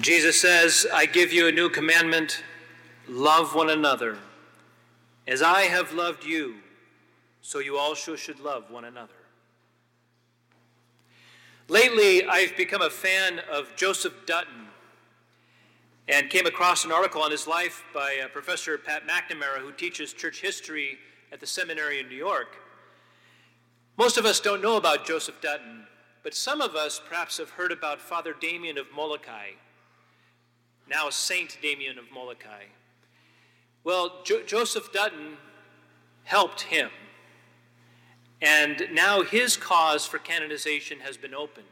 Jesus says, I give you a new commandment love one another. As I have loved you, so you also should love one another. Lately, I've become a fan of Joseph Dutton and came across an article on his life by uh, Professor Pat McNamara, who teaches church history at the seminary in New York. Most of us don't know about Joseph Dutton, but some of us perhaps have heard about Father Damien of Molokai, now Saint Damien of Molokai. Well, jo- Joseph Dutton helped him, and now his cause for canonization has been opened.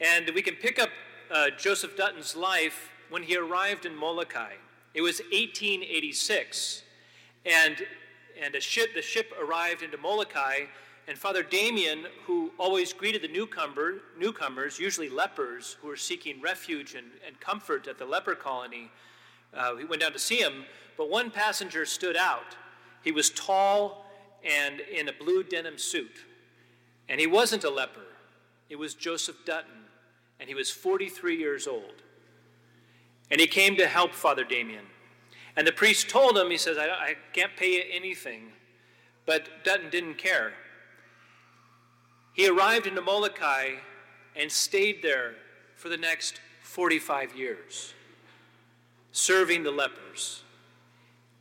And we can pick up uh, Joseph Dutton's life when he arrived in Molokai. It was 1886, and, and a ship, the ship arrived into Molokai, and Father Damien, who always greeted the newcomer, newcomers, usually lepers who were seeking refuge and, and comfort at the leper colony, uh, he went down to see him, but one passenger stood out. He was tall and in a blue denim suit, and he wasn't a leper. It was Joseph Dutton and he was 43 years old. And he came to help Father Damien. And the priest told him, he says, I, I can't pay you anything. But Dutton didn't care. He arrived in Molokai and stayed there for the next 45 years, serving the lepers,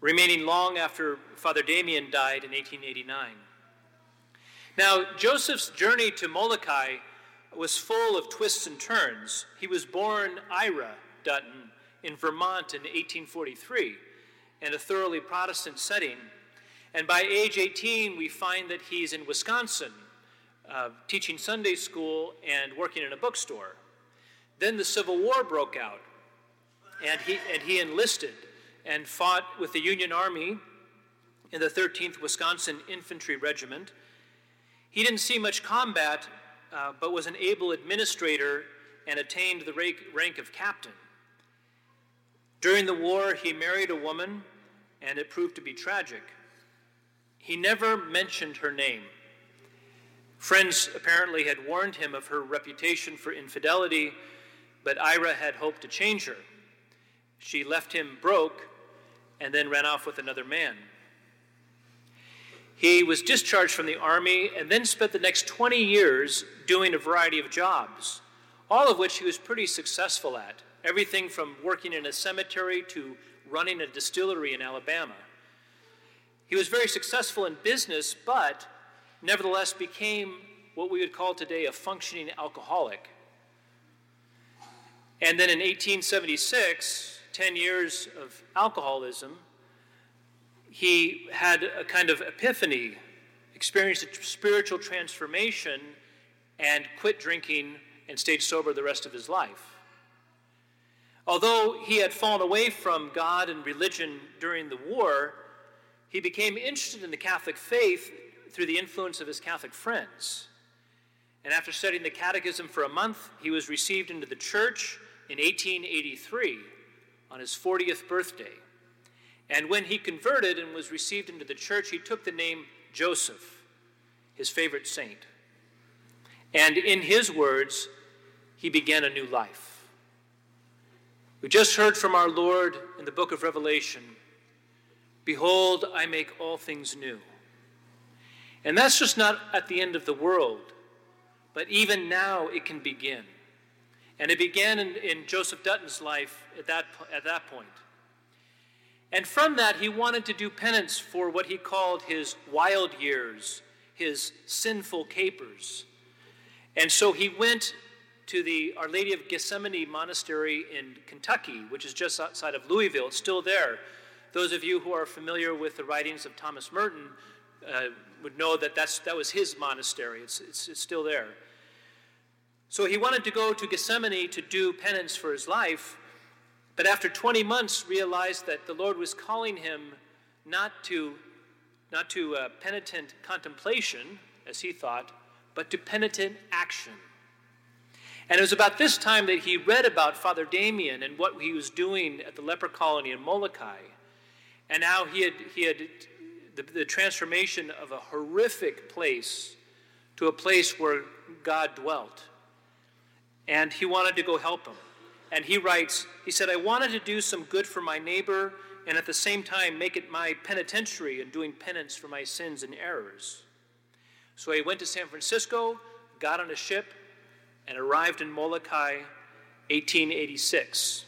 remaining long after Father Damien died in 1889. Now, Joseph's journey to Molokai was full of twists and turns. He was born Ira Dutton in Vermont in 1843 in a thoroughly Protestant setting. And by age 18, we find that he's in Wisconsin, uh, teaching Sunday school and working in a bookstore. Then the Civil War broke out, and he, and he enlisted and fought with the Union Army in the 13th Wisconsin Infantry Regiment. He didn't see much combat uh, but was an able administrator and attained the rank, rank of captain. During the war, he married a woman, and it proved to be tragic. He never mentioned her name. Friends apparently had warned him of her reputation for infidelity, but Ira had hoped to change her. She left him broke and then ran off with another man. He was discharged from the army and then spent the next 20 years doing a variety of jobs, all of which he was pretty successful at. Everything from working in a cemetery to running a distillery in Alabama. He was very successful in business, but nevertheless became what we would call today a functioning alcoholic. And then in 1876, 10 years of alcoholism, he had a kind of epiphany, experienced a spiritual transformation, and quit drinking and stayed sober the rest of his life. Although he had fallen away from God and religion during the war, he became interested in the Catholic faith through the influence of his Catholic friends. And after studying the catechism for a month, he was received into the church in 1883 on his 40th birthday. And when he converted and was received into the church, he took the name Joseph, his favorite saint. And in his words, he began a new life. We just heard from our Lord in the book of Revelation Behold, I make all things new. And that's just not at the end of the world, but even now it can begin. And it began in, in Joseph Dutton's life at that, at that point. And from that, he wanted to do penance for what he called his wild years, his sinful capers. And so he went to the Our Lady of Gethsemani Monastery in Kentucky, which is just outside of Louisville. It's still there. Those of you who are familiar with the writings of Thomas Merton uh, would know that that's, that was his monastery. It's, it's, it's still there. So he wanted to go to Gethsemani to do penance for his life, but after 20 months, realized that the Lord was calling him not to, not to uh, penitent contemplation, as he thought, but to penitent action. And it was about this time that he read about Father Damien and what he was doing at the leper colony in Molokai, and how he had, he had the, the transformation of a horrific place to a place where God dwelt. And he wanted to go help him. and he writes, he said, I wanted to do some good for my neighbor and at the same time make it my penitentiary and doing penance for my sins and errors. So he went to San Francisco, got on a ship, and arrived in Molokai 1886,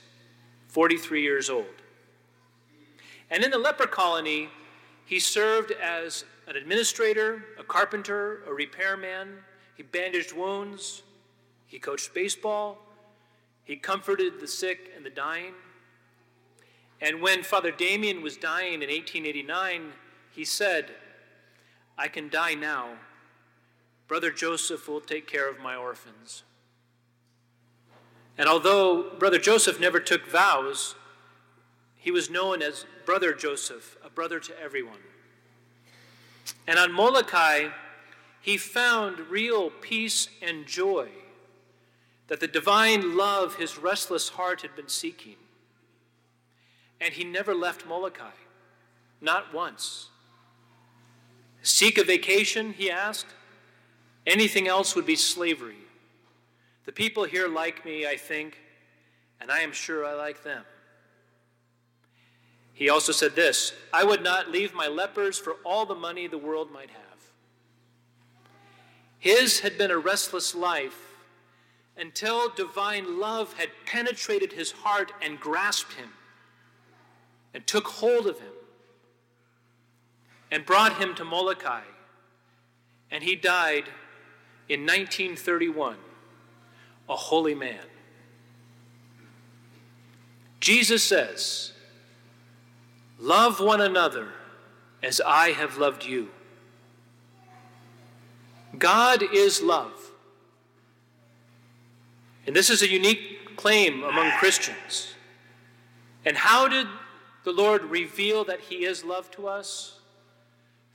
43 years old. And in the leper colony, he served as an administrator, a carpenter, a repairman. He bandaged wounds. He coached baseball. He comforted the sick and the dying. And when Father Damien was dying in 1889, he said, I can die now. Brother Joseph will take care of my orphans. And although Brother Joseph never took vows, he was known as Brother Joseph, brother to everyone. And on Molokai, he found real peace and joy that the divine love his restless heart had been seeking. And he never left Molokai, not once. Seek a vacation, he asked. Anything else would be slavery. The people here like me, I think, and I am sure I like them. He also said this I would not leave my lepers for all the money the world might have. His had been a restless life until divine love had penetrated his heart and grasped him and took hold of him and brought him to Molokai. And he died in 1931 a holy man. Jesus says, Love one another as I have loved you. God is love. And this is a unique claim among Christians. And how did the Lord reveal that He is love to us?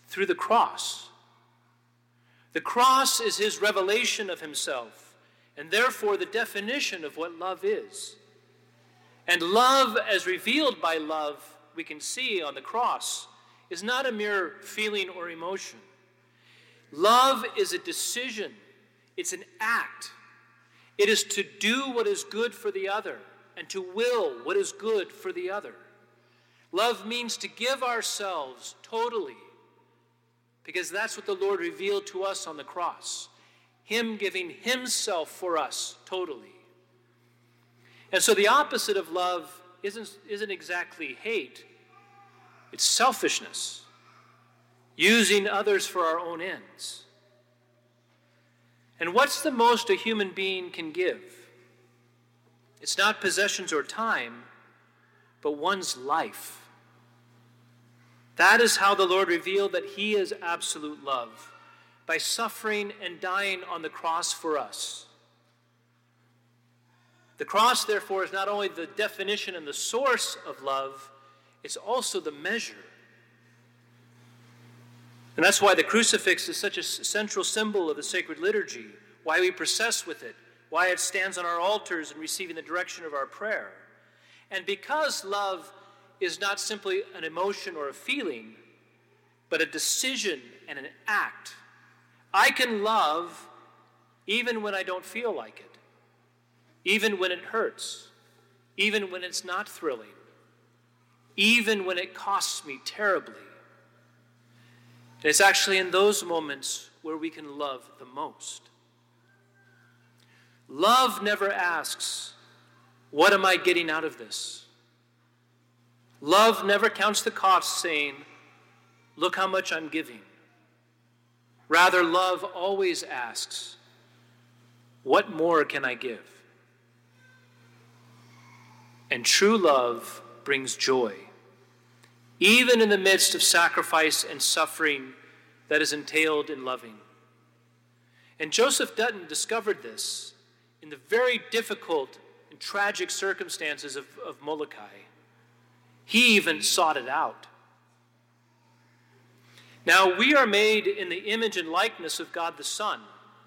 Through the cross. The cross is His revelation of Himself and therefore the definition of what love is. And love, as revealed by love, we can see on the cross, is not a mere feeling or emotion. Love is a decision, it's an act. It is to do what is good for the other and to will what is good for the other. Love means to give ourselves totally, because that's what the Lord revealed to us on the cross. Him giving Himself for us totally. And so the opposite of love isn't, isn't exactly hate, it's selfishness, using others for our own ends. And what's the most a human being can give? It's not possessions or time, but one's life. That is how the Lord revealed that He is absolute love by suffering and dying on the cross for us. The cross, therefore, is not only the definition and the source of love, it's also the measure. And that's why the crucifix is such a central symbol of the sacred liturgy, why we process with it, why it stands on our altars and receiving the direction of our prayer. And because love is not simply an emotion or a feeling, but a decision and an act I can love even when I don't feel like it, even when it hurts, even when it's not thrilling, even when it costs me terribly. And it's actually in those moments where we can love the most. Love never asks, What am I getting out of this? Love never counts the cost, saying, Look how much I'm giving. Rather, love always asks, What more can I give? And true love brings joy, even in the midst of sacrifice and suffering that is entailed in loving. And Joseph Dutton discovered this in the very difficult and tragic circumstances of, of Molokai. He even sought it out. Now, we are made in the image and likeness of God the Son,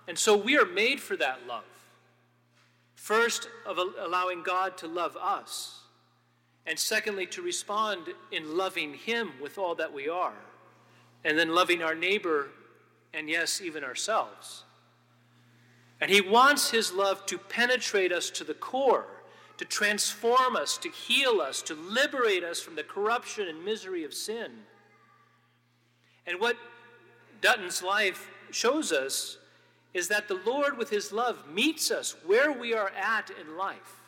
and so we are made for that love. First, of allowing God to love us, and secondly, to respond in loving Him with all that we are, and then loving our neighbor, and yes, even ourselves. And He wants His love to penetrate us to the core, to transform us, to heal us, to liberate us from the corruption and misery of sin. And what Dutton's life shows us is that the Lord, with his love, meets us where we are at in life,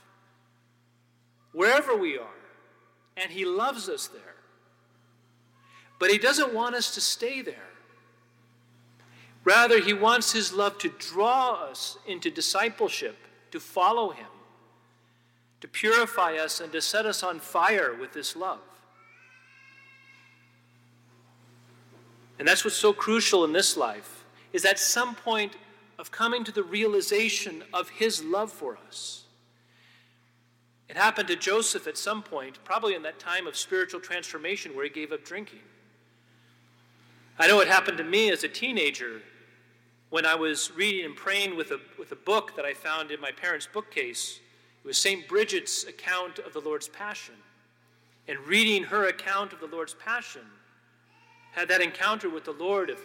wherever we are, and he loves us there. But he doesn't want us to stay there. Rather, he wants his love to draw us into discipleship, to follow him, to purify us, and to set us on fire with this love. And that's what's so crucial in this life, is at some point of coming to the realization of his love for us. It happened to Joseph at some point, probably in that time of spiritual transformation where he gave up drinking. I know it happened to me as a teenager when I was reading and praying with a, with a book that I found in my parents' bookcase. It was St. Bridget's account of the Lord's Passion. And reading her account of the Lord's Passion, had that encounter with the Lord of, of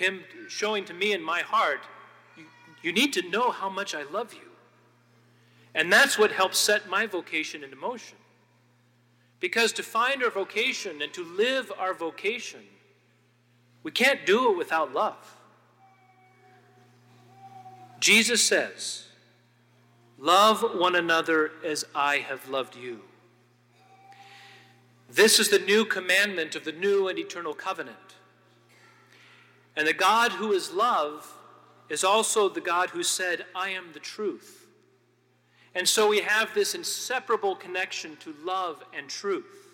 Him showing to me in my heart, you, you need to know how much I love you. And that's what helps set my vocation into motion. Because to find our vocation and to live our vocation, we can't do it without love. Jesus says, Love one another as I have loved you. This is the new commandment of the new and eternal covenant. And the God who is love is also the God who said, I am the truth. And so we have this inseparable connection to love and truth.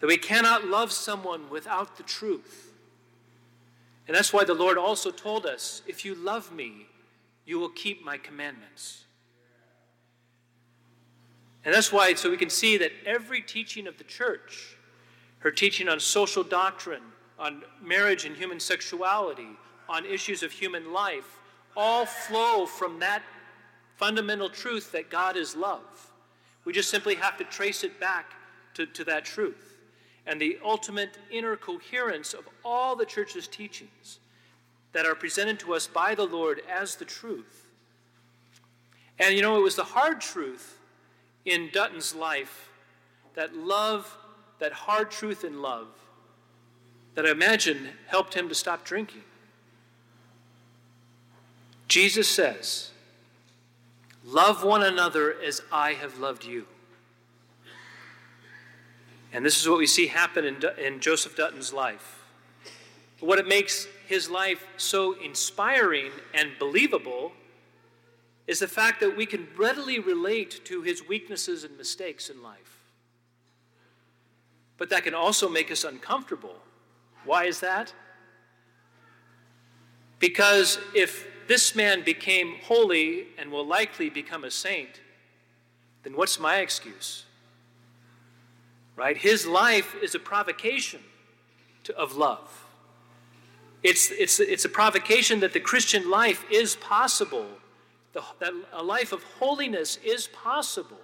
That we cannot love someone without the truth. And that's why the Lord also told us if you love me, you will keep my commandments. And that's why, so we can see that every teaching of the church, her teaching on social doctrine, on marriage and human sexuality, on issues of human life, all flow from that fundamental truth that God is love. We just simply have to trace it back to, to that truth. And the ultimate inner coherence of all the church's teachings that are presented to us by the Lord as the truth. And you know, it was the hard truth in Dutton's life that love, that hard truth in love, that I imagine helped him to stop drinking. Jesus says, Love one another as I have loved you. And this is what we see happen in, in Joseph Dutton's life. What it makes his life so inspiring and believable is the fact that we can readily relate to his weaknesses and mistakes in life. But that can also make us uncomfortable. Why is that? Because if this man became holy and will likely become a saint, then what's my excuse? Right? His life is a provocation to, of love. It's, it's, it's a provocation that the Christian life is possible, the, that a life of holiness is possible,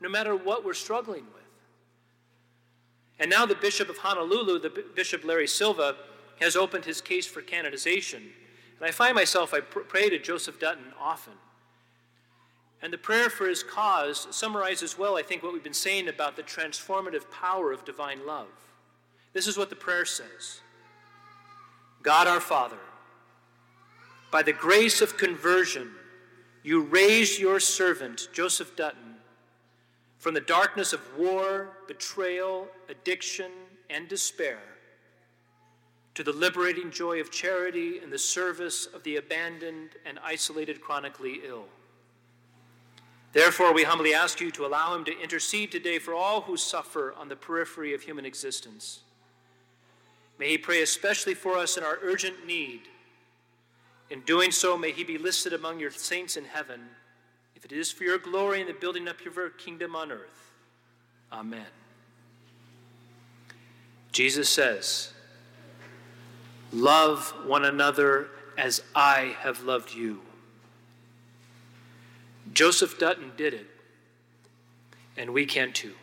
no matter what we're struggling with. And now the Bishop of Honolulu, the Bishop Larry Silva, has opened his case for canonization. And I find myself, I pr- pray to Joseph Dutton often. And the prayer for his cause summarizes well, I think, what we've been saying about the transformative power of divine love. This is what the prayer says God our Father, by the grace of conversion, you raised your servant, Joseph Dutton, from the darkness of war, betrayal, addiction, and despair to the liberating joy of charity and the service of the abandoned and isolated chronically ill. Therefore, we humbly ask you to allow him to intercede today for all who suffer on the periphery of human existence. May he pray especially for us in our urgent need. In doing so, may he be listed among your saints in heaven, if it is for your glory and the building up your kingdom on earth. Amen. Jesus says, Love one another as I have loved you. Joseph Dutton did it, and we can too.